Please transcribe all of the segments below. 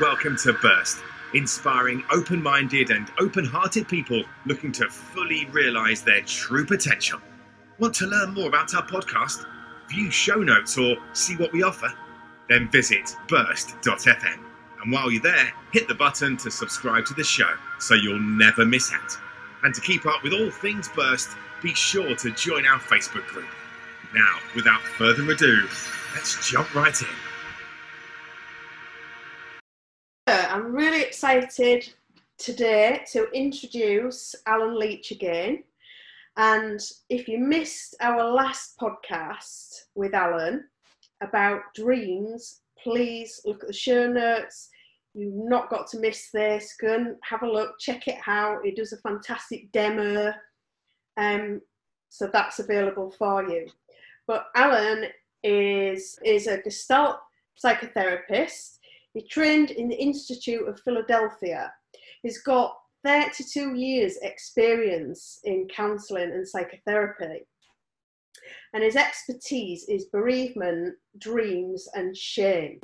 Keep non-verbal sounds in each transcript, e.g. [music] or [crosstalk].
welcome to Burst, inspiring open minded and open hearted people looking to fully realise their true potential. Want to learn more about our podcast, view show notes, or see what we offer? Then visit burst.fm. And while you're there, hit the button to subscribe to the show so you'll never miss out. And to keep up with all things Burst, be sure to join our Facebook group. Now, without further ado, let's jump right in. I'm really excited today to introduce Alan Leach again. And if you missed our last podcast with Alan about dreams, please look at the show notes. You've not got to miss this. Go and have a look, check it out. He does a fantastic demo. Um, so that's available for you. But Alan is is a Gestalt psychotherapist. He trained in the Institute of Philadelphia. He's got 32 years experience in counselling and psychotherapy. And his expertise is bereavement, dreams, and shame.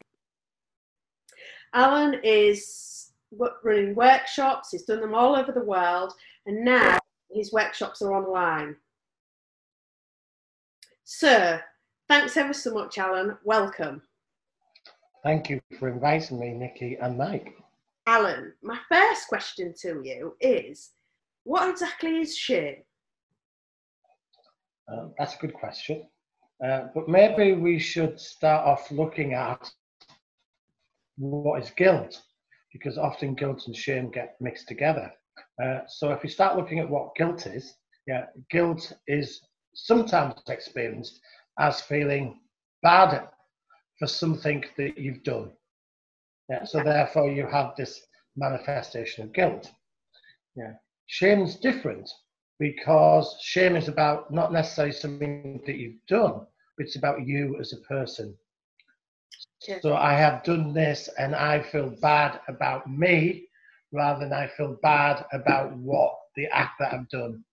Alan is running workshops, he's done them all over the world, and now his workshops are online. Sir, thanks ever so much, Alan. Welcome. Thank you for inviting me, Nikki and Mike. Alan, my first question to you is what exactly is shame? Uh, that's a good question. Uh, but maybe we should start off looking at what is guilt, because often guilt and shame get mixed together. Uh, so if we start looking at what guilt is, yeah, guilt is sometimes experienced as feeling bad for something that you've done. Yeah, so therefore you have this manifestation of guilt. Yeah. Shame's different because shame is about not necessarily something that you've done, but it's about you as a person. Yeah. So I have done this and I feel bad about me rather than I feel bad about what the act that I've done.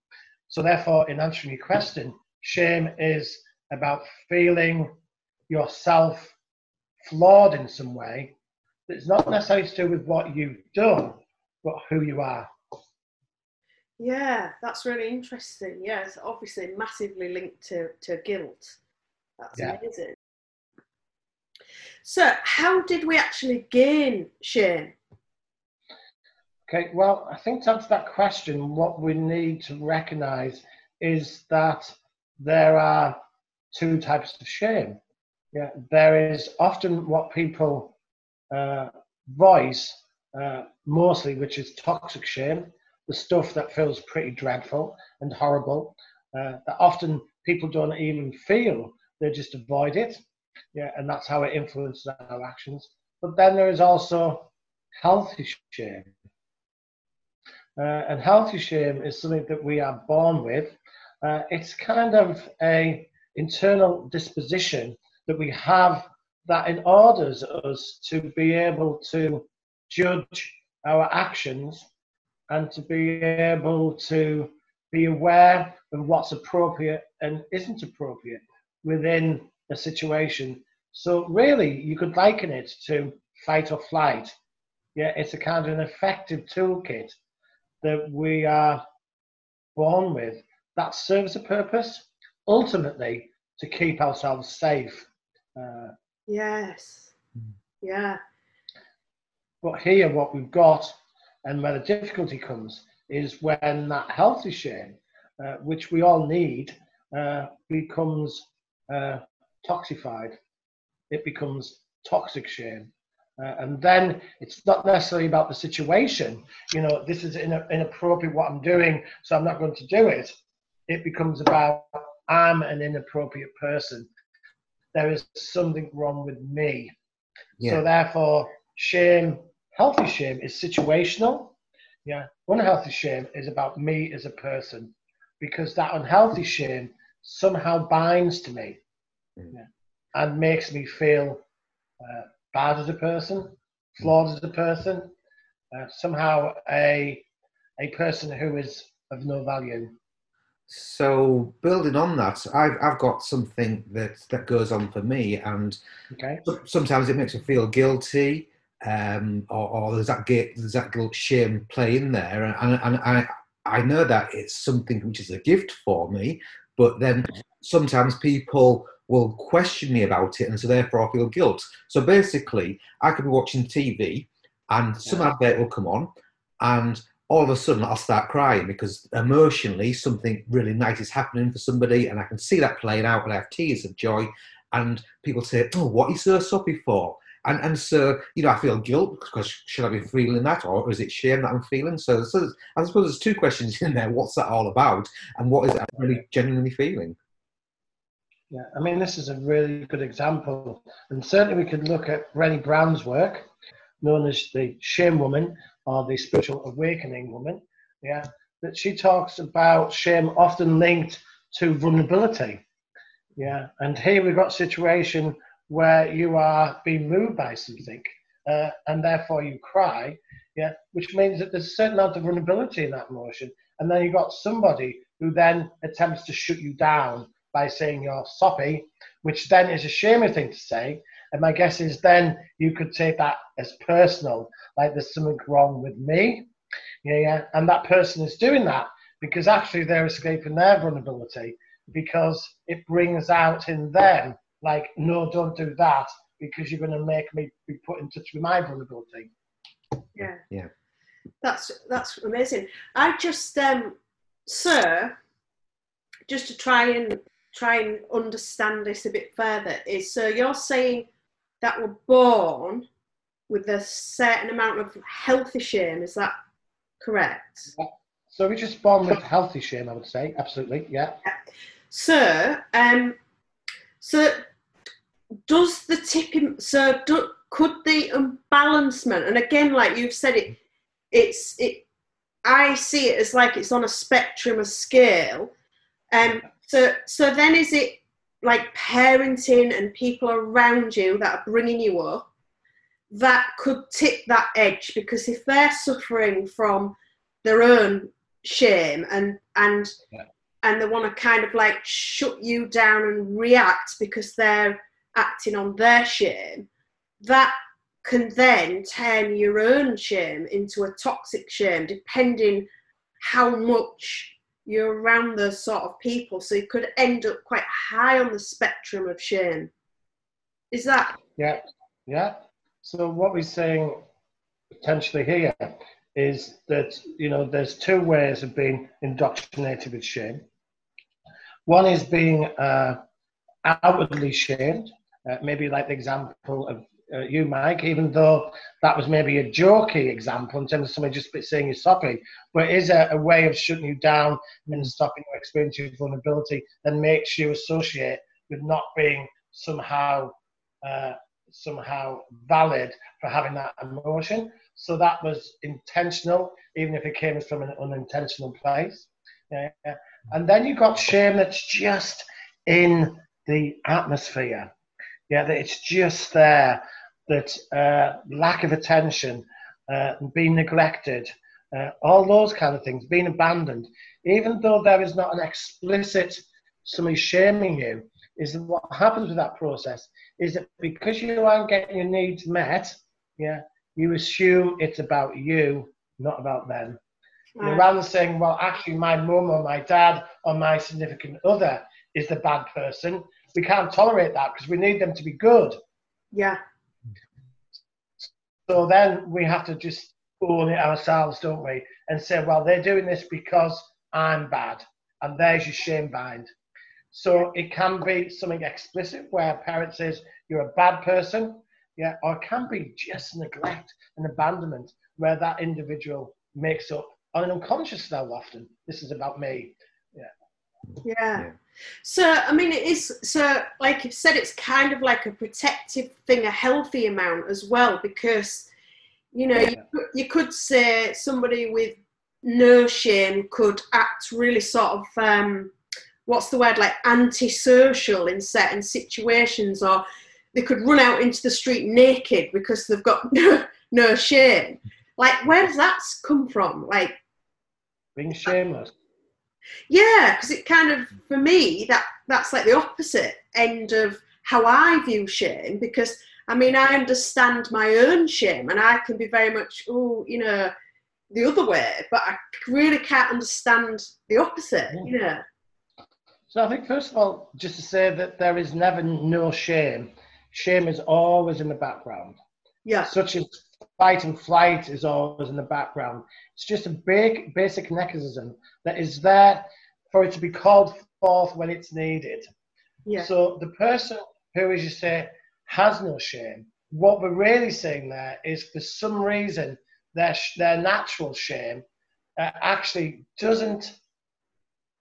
So therefore, in answering your question, shame is about feeling yourself flawed in some way. that's not necessarily to do with what you've done, but who you are. Yeah, that's really interesting. Yeah, it's obviously massively linked to, to guilt. That's yeah. amazing. So, how did we actually gain shame? Okay, well, I think to answer that question, what we need to recognize is that there are two types of shame. Yeah, there is often what people uh, voice uh, mostly, which is toxic shame, the stuff that feels pretty dreadful and horrible, uh, that often people don't even feel, they just avoid it. Yeah, and that's how it influences our actions. But then there is also healthy shame. Uh, and healthy shame is something that we are born with. Uh, it's kind of a internal disposition that we have that in orders us to be able to judge our actions and to be able to be aware of what's appropriate and isn't appropriate within a situation. So really, you could liken it to fight or flight. Yeah, it's a kind of an effective toolkit that we are born with that serves a purpose ultimately to keep ourselves safe uh, yes. Hmm. Yeah. But here, what we've got, and where the difficulty comes, is when that healthy shame, uh, which we all need, uh, becomes uh, toxified. It becomes toxic shame. Uh, and then it's not necessarily about the situation. You know, this is in, inappropriate what I'm doing, so I'm not going to do it. It becomes about I'm an inappropriate person there is something wrong with me. Yeah. So therefore, shame, healthy shame is situational. Yeah. Unhealthy shame is about me as a person because that unhealthy shame somehow binds to me mm. yeah, and makes me feel uh, bad as a person, flawed mm. as a person, uh, somehow a, a person who is of no value. So building on that, I've I've got something that that goes on for me, and okay. sometimes it makes me feel guilty. um, or, or there's that guilt, there's that guilt shame play in there, and, and I I know that it's something which is a gift for me, but then sometimes people will question me about it, and so therefore I feel guilt. So basically, I could be watching TV, and some Yeah. advert will come on, and all of a sudden I'll start crying because emotionally something really nice is happening for somebody, and I can see that playing out, and I have tears of joy. And people say, "Oh, what are you so soppy for?" And and so you know, I feel guilt because should I be feeling that, or is it shame that I'm feeling? So, so I suppose there's two questions [laughs] in there: what's that all about, and what is it I'm really genuinely feeling? Yeah, I mean, this is a really good example. And certainly we could look at Brené Brown's work, known as the shame woman or the spiritual awakening woman. Yeah, that she talks about shame often linked to vulnerability. Yeah, and here we've got situation where you are being moved by something uh, and therefore you cry. Yeah, which means that there's a certain amount of vulnerability in that emotion. And then you've got somebody who then attempts to shut you down by saying you're soppy, which then is a shamey thing to say. And my guess is then you could take that as personal, like there's something wrong with me. Yeah, yeah. And that person is doing that because actually they're escaping their vulnerability because it brings out in them, like, no, don't do that because you're going to make me be put in touch with my vulnerability. Yeah. Yeah. That's that's amazing. I just um sir, just to try and try and understand this a bit further, is so you're saying that we're born with a certain amount of healthy shame, is that correct? So we're just born with healthy shame, I would say. Absolutely, yeah. So, um, so does the tipping? So, do, could the unbalancement? And again, like you've said, it, it's it. I see it as like it's on a spectrum, a scale. Um. So, so then is it like parenting and people around you that are bringing you up that could tip that edge? Because if they're suffering from their own shame and and and they want to kind of like shut you down and react because they're acting on their shame, that can then turn your own shame into a toxic shame, depending how much you're around those sort of people. So you could end up quite high on the spectrum of shame. Is that Yeah, yeah. So what we're saying potentially here is that you know there's two ways of being indoctrinated with shame. One is being uh, outwardly shamed, uh, maybe like the example of uh, you, Mike, even though that was maybe a jokey example in terms of somebody just saying you're soppy, but it is a, a way of shutting you down and stopping you experiencing vulnerability that makes you associate with not being somehow uh, somehow valid for having that emotion. So that was intentional, even if it came from an unintentional place. Yeah. And then you got shame that's just in the atmosphere. Yeah, that it's just there. That uh, lack of attention, uh, being neglected, uh, all those kind of things, being abandoned. Even though there is not an explicit somebody shaming you, is that what happens with that process is that because you aren't getting your needs met, yeah, you assume it's about you, not about them. You know, Right. rather saying, well, actually, my mum or my dad or my significant other is the bad person, we can't tolerate that because we need them to be good. yeah, So then we have to just own it ourselves, don't we? And say, well, they're doing this because I'm bad. And there's your shame bind. So it can be something explicit where a parent says you're a bad person, yeah, or it can be just neglect and abandonment where that individual makes up on an unconscious level often. This is about me. yeah. Yeah. So, I mean, it is so, like you've said, it's kind of like a protective thing, a healthy amount as well, because you know, you, could- you could say somebody with no shame could act really sort of, um, what's the word, like antisocial in certain situations, or they could run out into the street naked because they've got [laughs] no, no shame. Like, where does that come from? Like, Being shameless. Yeah, because it kind of, for me, that that's like the opposite end of how I view shame. Because I mean, I understand my own shame, and I can be very much, oh, you know, the other way, but I really can't understand the opposite, Yeah. you know. So I think first of all, just to say that there is never no shame. Shame is always in the background. Yeah, Such as fight and flight is always in the background. It's just a big basic mechanism that is there for it to be called forth when it's needed. yeah, So the person who, as you say, has no shame, what we're really saying there is for some reason their, sh- their natural shame uh, actually doesn't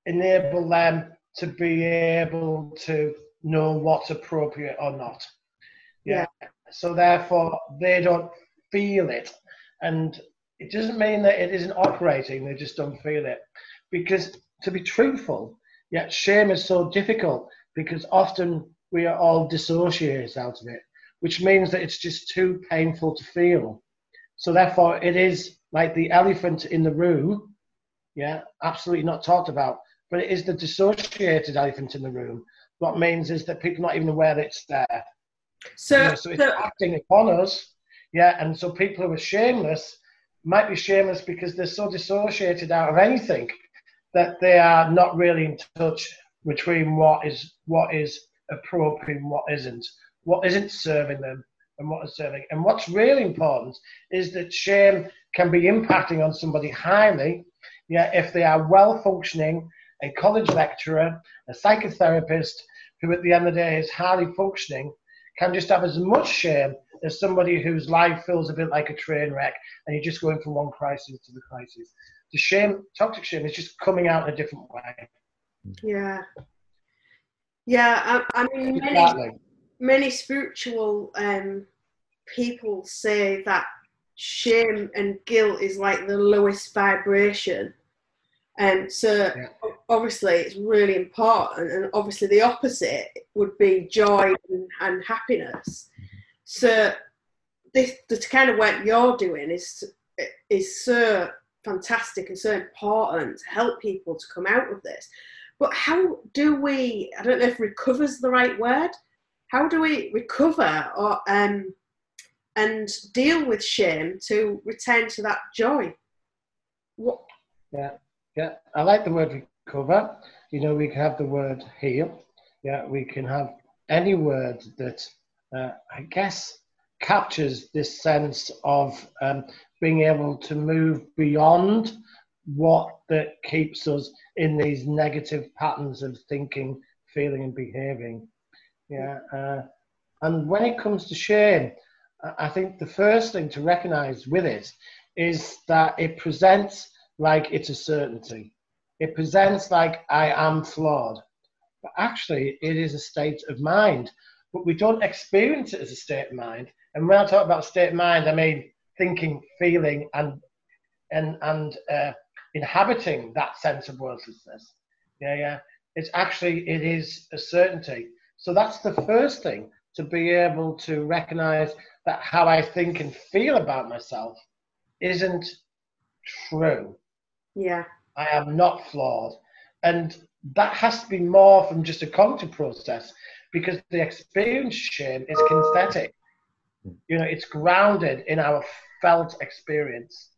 enable them to be able to know what's appropriate or not. Yeah. So therefore, they don't feel it. And it doesn't mean that it isn't operating, they just don't feel it. Because to be truthful, yeah, shame is so difficult because often we are all dissociated out of it, which means that it's just too painful to feel. So therefore, it is like the elephant in the room. Yeah, absolutely not talked about, but it is the dissociated elephant in the room. What means is that people are not even aware that it's there. So, You know, so it's so acting upon us. Yeah, and so people who are shameless might be shameless because they're so dissociated out of anything that they are not really in touch between what is what is appropriate and what isn't, what isn't serving them and what is serving. And what's really important is that shame can be impacting on somebody highly, yeah, if they are well functioning, a college lecturer, a psychotherapist, who at the end of the day is highly functioning, can just have as much shame as somebody whose life feels a bit like a train wreck and you're just going from one crisis to the crisis. The shame, toxic shame, is just coming out in a different way. yeah, yeah. I, I mean, many Exactly. many spiritual um, people say that shame and guilt is like the lowest vibration. And so, Yeah. obviously, it's really important. And obviously, the opposite would be joy and, and happiness. So, this the kind of work you're doing is is so fantastic and so important to help people to come out of this. But how do we? I don't know if "recover's" the right word. How do we recover or um, and deal with shame to return to that joy? What? Yeah, I like the word recover. You know, we can have the word heal. Yeah, we can have any word that uh, I guess captures this sense of um, being able to move beyond what that keeps us in these negative patterns of thinking, feeling, and behaving. Yeah, uh, and when it comes to shame, I- think the first thing to recognize with it is that it presents like it's a certainty. It presents like I am flawed. But actually, it is a state of mind. But we don't experience it as a state of mind. And when I talk about state of mind, I mean thinking, feeling, and and and uh, inhabiting that sense of worthlessness. Yeah, yeah. It's actually it is a certainty. So that's the first thing to be able to recognize that how I think and feel about myself isn't true. Yeah, I am not flawed. And that has to be more from just a cognitive process because the experience shame is kinesthetic. You know, it's grounded in our felt experience.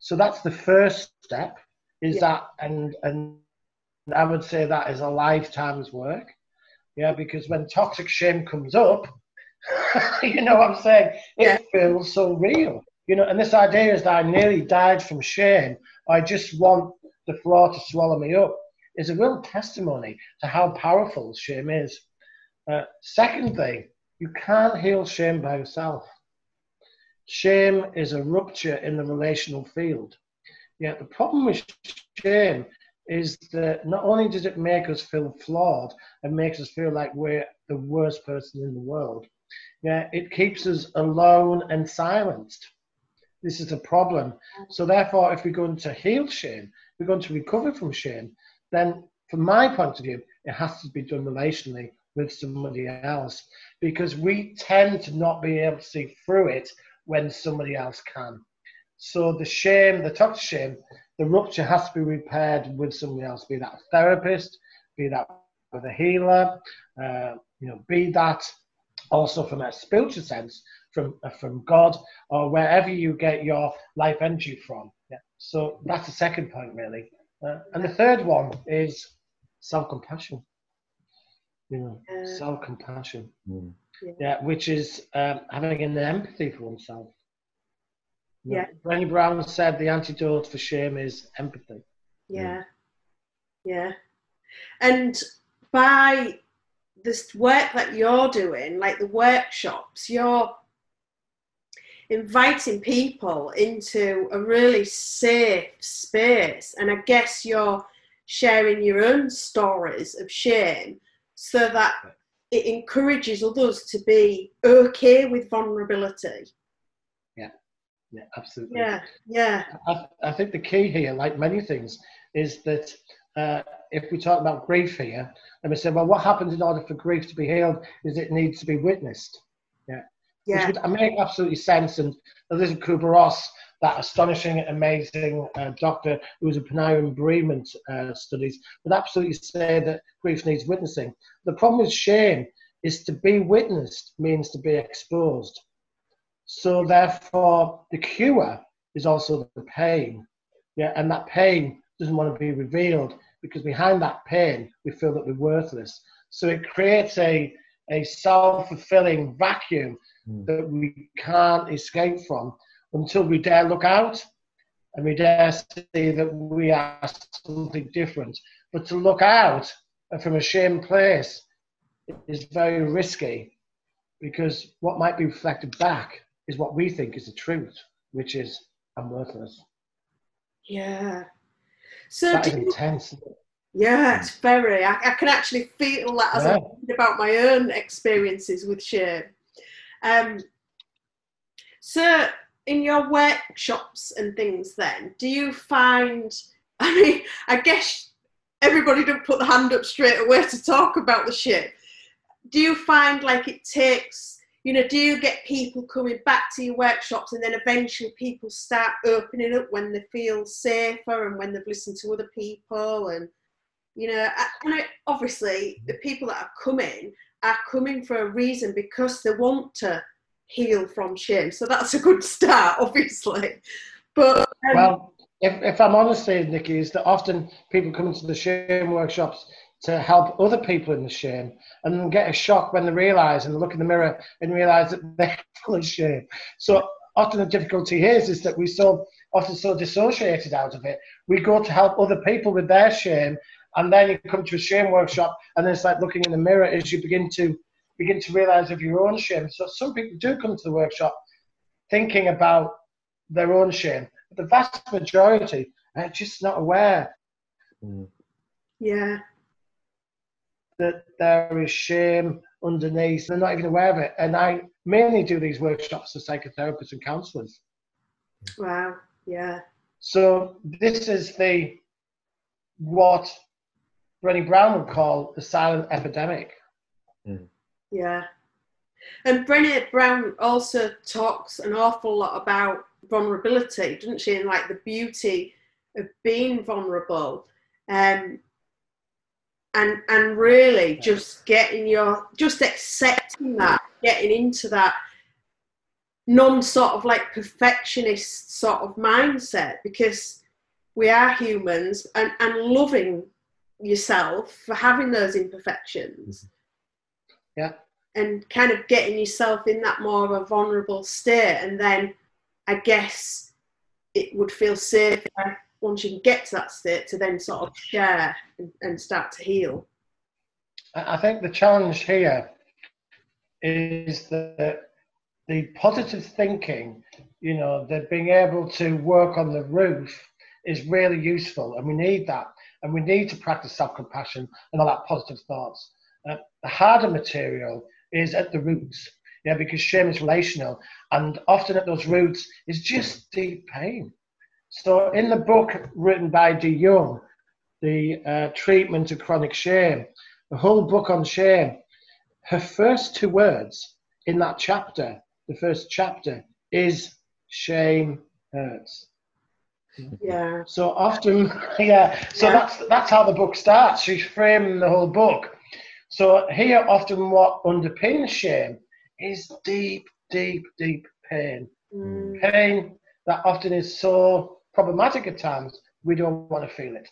So that's the first step is Yeah. that and and I would say that is a lifetime's work. Yeah, because when toxic shame comes up, [laughs] you know what I'm saying? It Yeah. feels so real. You know, and this idea is that I nearly died from shame. I just want the floor to swallow me up is a real testimony to how powerful shame is. Uh, second thing, you can't heal shame by yourself. Shame is a rupture in the relational field. Yeah, the problem with shame is that not only does it make us feel flawed and makes us feel like we're the worst person in the world, yeah, it keeps us alone and silenced. This is a problem. So therefore, if we're going to heal shame, we're going to recover from shame, then from my point of view, it has to be done relationally with somebody else because we tend to not be able to see through it when somebody else can. So the shame, the toxic shame, the rupture has to be repaired with somebody else, be that a therapist, be that with a healer, uh, you know, be that also from a spiritual sense, from uh, from God or wherever you get your life energy from. Yeah. So that's the second point, really. Uh, and the third one is self-compassion. You know, Uh, self-compassion. Mm. Yeah. Yeah, which is um, having an empathy for oneself. You know, Yeah. Brené Brown said the antidote for shame is empathy. Yeah. Yeah. And by this work that you're doing, like the workshops, you're inviting people into a really safe space. And I guess you're sharing your own stories of shame so that it encourages others to be okay with vulnerability. Yeah, yeah, absolutely. Yeah, yeah, I, I think the key here, like many things, is that uh, if we talk about grief here, and we say, well, what happens in order for grief to be healed is it needs to be witnessed. yeah, Which would make absolutely sense. And Elisabeth Kubler-Ross, that astonishing, amazing uh, doctor who was a Panarin bereavement uh, studies, would absolutely say that grief needs witnessing. The problem with shame is to be witnessed means to be exposed. So therefore, the cure is also the pain. Yeah, and that pain doesn't want to be revealed because behind that pain, we feel that we're worthless. So it creates a, a self fulfilling vacuum Mm. that we can't escape from until we dare look out and we dare see that we are something different. But to look out from a shame place is very risky because what might be reflected back is what we think is the truth, which is I'm worthless. yeah. So, That is you, intense. Yeah, it's very. I, I can actually feel that as Yeah. I'm about my own experiences with shame. Um, so, in your workshops and things, then, do you find? [laughs] I mean, I guess everybody don't put the hand up straight away to talk about the shit Do you find like it takes? You know, do you get people coming back to your workshops and then eventually people start opening up when they feel safer and when they've listened to other people and you know and obviously the people that are coming are coming for a reason because they want to heal from shame so that's a good start obviously but um, Well, if, if I'm honest here, Nikki, is that often people come into the shame workshops to help other people in the shame and get a shock when they realise and look in the mirror and realise that they're full of shame. So often the difficulty here is, is that we so often so dissociated out of it. We go to help other people with their shame and then you come to a shame workshop and it's like looking in the mirror as you begin to begin to realise of your own shame. So some people do come to the workshop thinking about their own shame. But the vast majority are just not aware Mm. yeah that there is shame underneath. They're not even aware of it. And I mainly do these workshops for psychotherapists and counsellors. wow yeah So this is the what Brené Brown would call the silent epidemic. Yeah. And Brené Brown also talks an awful lot about vulnerability doesn't she and like the beauty of being vulnerable um and and really just getting your just accepting that getting into that non sort of like perfectionist sort of mindset because we are humans and and loving yourself for having those imperfections Yeah. and kind of getting yourself in that more of a vulnerable state and then i guess it would feel safer once you can get to that state to then sort of share and, and start to heal I think the challenge here is that the positive thinking, you know, that being able to work on the roof is really useful, and we need that, and we need to practice self-compassion and all that positive thoughts. Uh, the harder material is at the roots, yeah, because shame is relational, and often at those roots is just deep pain. So, in the book written by DeYoung, the uh, treatment of chronic shame, the whole book on shame, her first two words in that chapter, the first chapter, is shame hurts. yeah So often, [laughs] yeah. So Yeah. that's that's how the book starts. She's framing the whole book. So here, often what underpins shame is deep, deep, deep pain. Mm. Pain that often is so problematic at times, we don't want to feel it.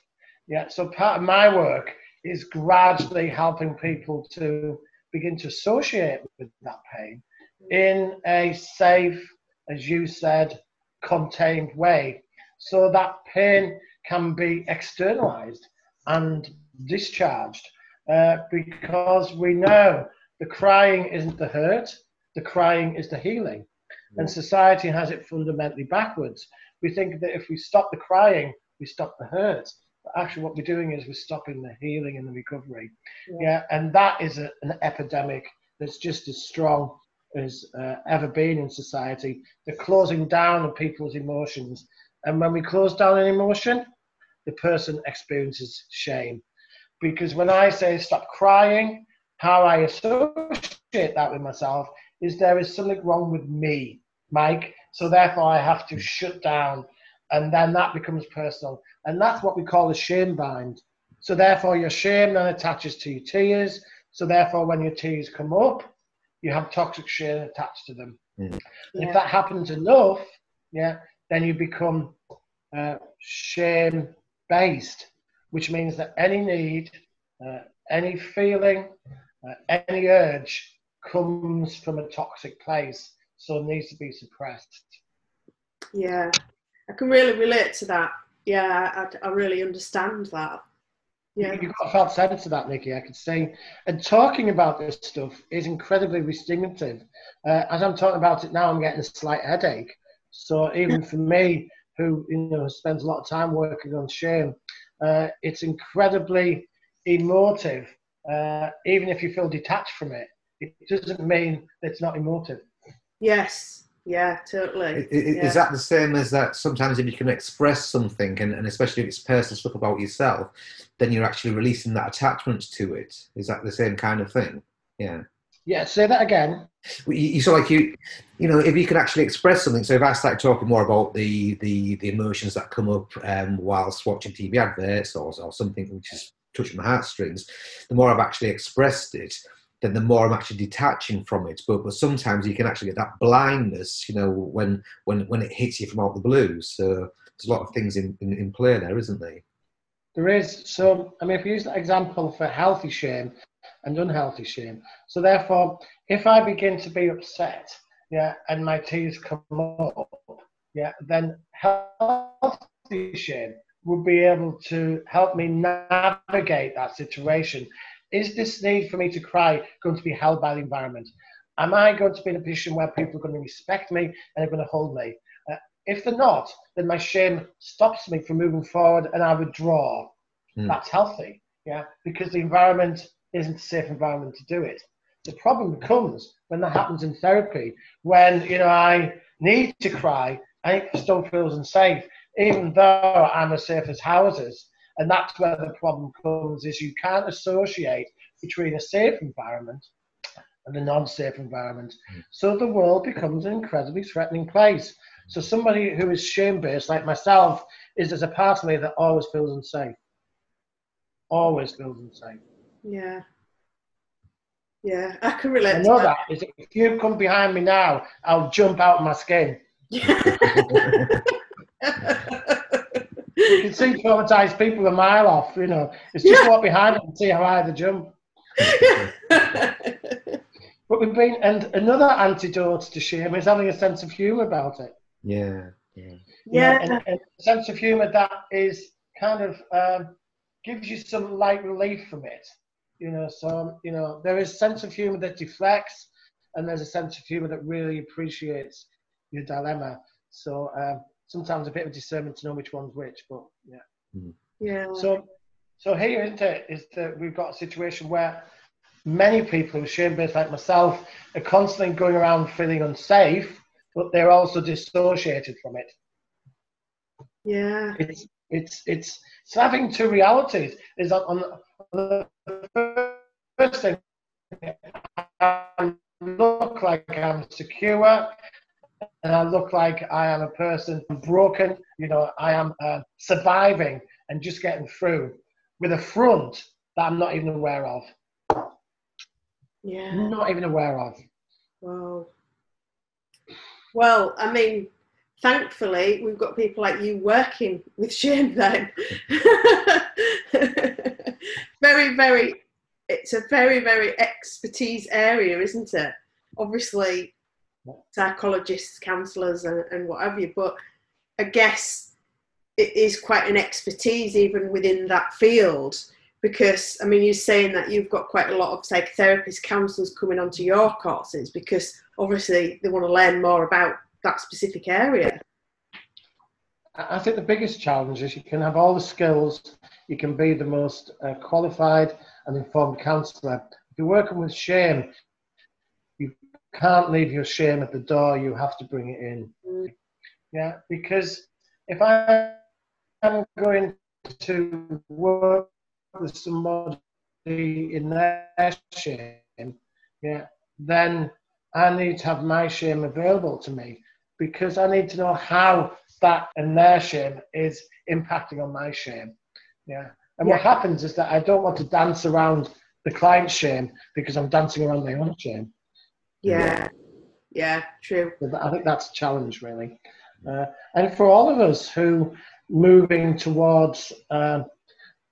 Yeah, so part of my work is gradually helping people to begin to associate with that pain in a safe, as you said, contained way, so that pain can be externalized and discharged uh, because we know the crying isn't the hurt, the crying is the healing. And society has it fundamentally backwards. We think that if we stop the crying, we stop the hurt. But actually, what we're doing is we're stopping the healing and the recovery. Yeah. Yeah, and that is a, an epidemic that's just as strong as uh, ever been in society. The closing down of people's emotions. And when we close down an emotion, the person experiences shame. Because when I say stop crying, how I associate that with myself is there is something wrong with me, Mike. So therefore, I have to shut down. And then that becomes personal. And that's what we call a shame bind. So therefore, your shame then attaches to your tears. So therefore, when your tears come up, you have toxic shame attached to them. Mm. And Yeah. If that happens enough, yeah, then you become uh, shame based, which means that any need, uh, any feeling, uh, any urge comes from a toxic place, so it needs to be suppressed. Yeah, I can really relate to that. Yeah, I, I really understand that. Yeah, You've got a felt sense of that, Nikki, I can see. And talking about this stuff is incredibly restimulative. Uh, as I'm talking about it now, I'm getting a slight headache. So even for me, who you know spends a lot of time working on shame, uh, it's incredibly emotive. Uh, even if you feel detached from it, it doesn't mean it's not emotive. yes, yeah, I- totally. I- Yeah. Is that the same as that sometimes if you can express something, and, and especially if it's personal stuff about yourself, then you're actually releasing that attachment to it? Is that the same kind of thing? Yeah. Yeah, say that again. You, saw like you, you know, if you can actually express something. So if I start talking more about the the, the emotions that come up um, whilst watching TV adverts or, or something which is touching my heartstrings, the more I've actually expressed it, then the more I'm actually detaching from it. But but sometimes you can actually get that blindness, you know, when when when it hits you from out the blue. So there's a lot of things in, in, in play there, isn't there? There is. So, I mean, if you use that example for healthy shame and unhealthy shame, so therefore, if I begin to be upset, yeah, and my tears come up, yeah, then healthy shame would be able to help me navigate that situation. Is this need for me to cry going to be held by the environment? Am I going to be in a position where people are going to respect me and they're going to hold me? Uh, if they're not, then my shame stops me from moving forward and I withdraw. Hmm. That's healthy, yeah, because the environment isn't a safe environment to do it. The problem comes when that happens in therapy, when you know I need to cry, I still feels unsafe, even though I'm as safe as houses. And that's where the problem comes: is you can't associate between a safe environment and a non-safe environment. Hmm. So the world becomes an incredibly threatening place. So somebody who is shame-based, like myself, is there's a part of me that always feels unsafe. Always feels unsafe. Yeah, yeah, I can relate. I to know that. if you come behind me now, I'll jump out of my skin. You can see traumatized people a mile off. You know, it's just walk behind them and see how high they jump. [laughs] But we've been, and another antidote to shame is having a sense of humour about it. Yeah. Yeah. You know, yeah, and, and a sense of humour that is kind of um, gives you some light relief from it. You know, so you know there is a sense of humour that deflects, and there's a sense of humour that really appreciates your dilemma. So um, sometimes a bit of discernment to know which one's which. But yeah. yeah. So, so here, isn't it, is that we've got a situation where many people who are shame-based like myself are constantly going around feeling unsafe, but they're also dissociated from it. yeah, It's it's it's it's having two realities. Is that on on the first thing, I look like I'm secure, and I look like I am a person broken. You know, I am uh, surviving and just getting through with a front that I'm not even aware of. Yeah. not even aware of. Wow. Well, I mean, thankfully, we've got people like you working with shame then. [laughs] very, very, it's a very, very expertise area, isn't it? Obviously, psychologists, counsellors, and, and what have you, but I guess it is quite an expertise even within that field because I mean, you're saying that you've got quite a lot of psychotherapists, counsellors coming onto your courses because obviously they want to learn more about that specific area. I think the biggest challenge is you can have all the skills, you can be the most uh, qualified and informed counsellor. If you're working with shame, you can't leave your shame at the door, you have to bring it in. Mm. Yeah, because if I am going to work with somebody in their shame, yeah, then I need to have my shame available to me because I need to know how that and their shame is impacting on my shame. Yeah. And what happens is that I don't want to dance around the client's shame because I'm dancing around my own shame. Yeah, yeah, true. I think that's a challenge, really. Uh, and for all of us who moving towards uh,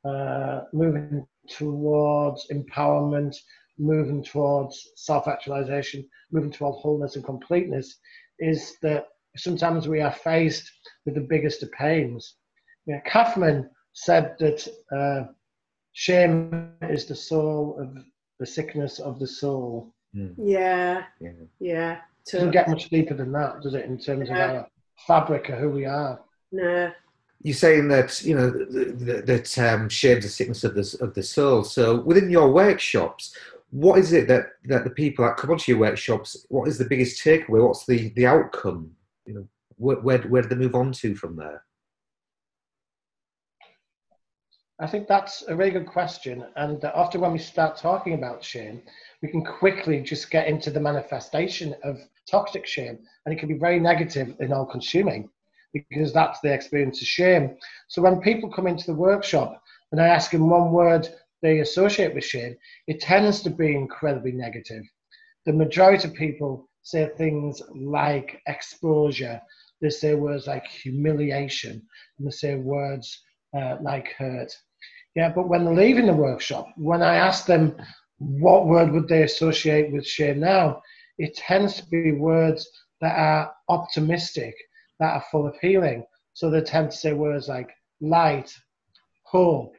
uh, moving towards empowerment, moving towards self-actualization, moving towards wholeness and completeness, is that sometimes we are faced with the biggest of pains. Yeah, Kaufman said that uh, shame is the soul of the sickness of the soul. Mm, Yeah, yeah. yeah. It doesn't get much deeper than that, does it, in terms Yeah. of our fabric of who we are? no, You're saying that you know th- th- that um, shame's a sickness of the of the soul. So within your workshops, what is it that that the people that come onto your workshops? What is the biggest takeaway? What's the the outcome? You know, where where, where do they move on to from there? I think that's a really good question. And often when we start talking about shame, we can quickly just get into the manifestation of toxic shame. And it can be very negative and all consuming because that's the experience of shame. So when people come into the workshop and I ask them one word they associate with shame, it tends to be incredibly negative. The majority of people say things like exposure, they say words like humiliation, and they say words uh, like hurt. Yeah, but when they're leaving the workshop, when I ask them what word would they associate with shame now, it tends to be words that are optimistic, that are full of healing. So they tend to say words like light, hope,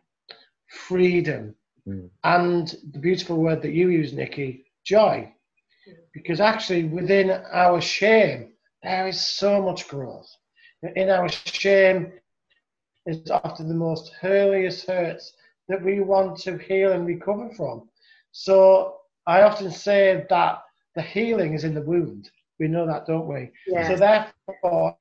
freedom, Mm. and the beautiful word that you use, Nikki, joy. Because actually, within our shame, there is so much growth. In our shame is often the most hurliest hurts that we want to heal and recover from. So I often say that the healing is in the wound. We know that, don't we? yeah, So therefore,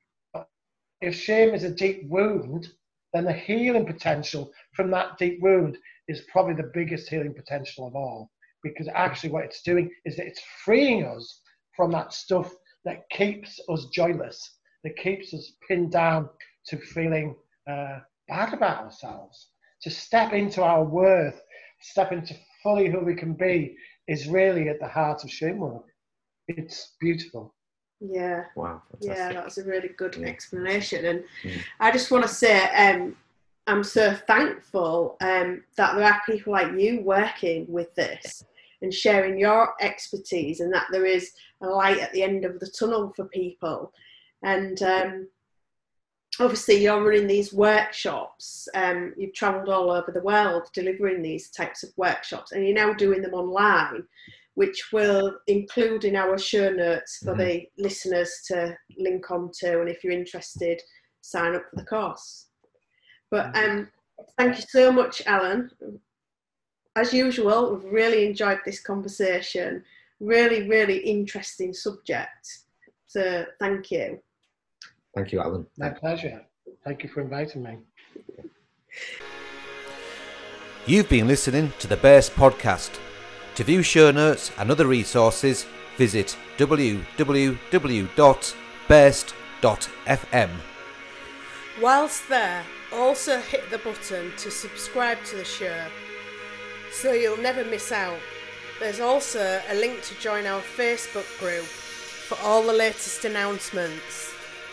if shame is a deep wound, then the healing potential from that deep wound is probably the biggest healing potential of all. Because actually, what it's doing is that it's freeing us from that stuff that keeps us joyless, that keeps us pinned down to feeling uh, bad about ourselves. To step into our worth, step into fully who we can be, is really at the heart of shame work. It's beautiful. yeah. Wow, Yeah, that's a really good Yeah. explanation. And Mm. I just want to say, um, I'm so thankful um, that there are people like you working with this and sharing your expertise, and that there is a light at the end of the tunnel for people. And um, obviously, you're running these workshops. Um, you've travelled all over the world delivering these types of workshops, and you're now doing them online which we'll include in our show notes for Mhm. the listeners to link on to. And if you're interested, sign up for the course. But um, thank you so much, Alan. As usual, we've really enjoyed this conversation. Really, really interesting subject. So thank you. Thank you, Alan. My pleasure. Thank you for inviting me. You've been listening to the Burst Podcast. To view show notes and other resources, visit www.burst.fm. Whilst there, also hit the button to subscribe to the show so you'll never miss out. There's also a link to join our Facebook group for all the latest announcements.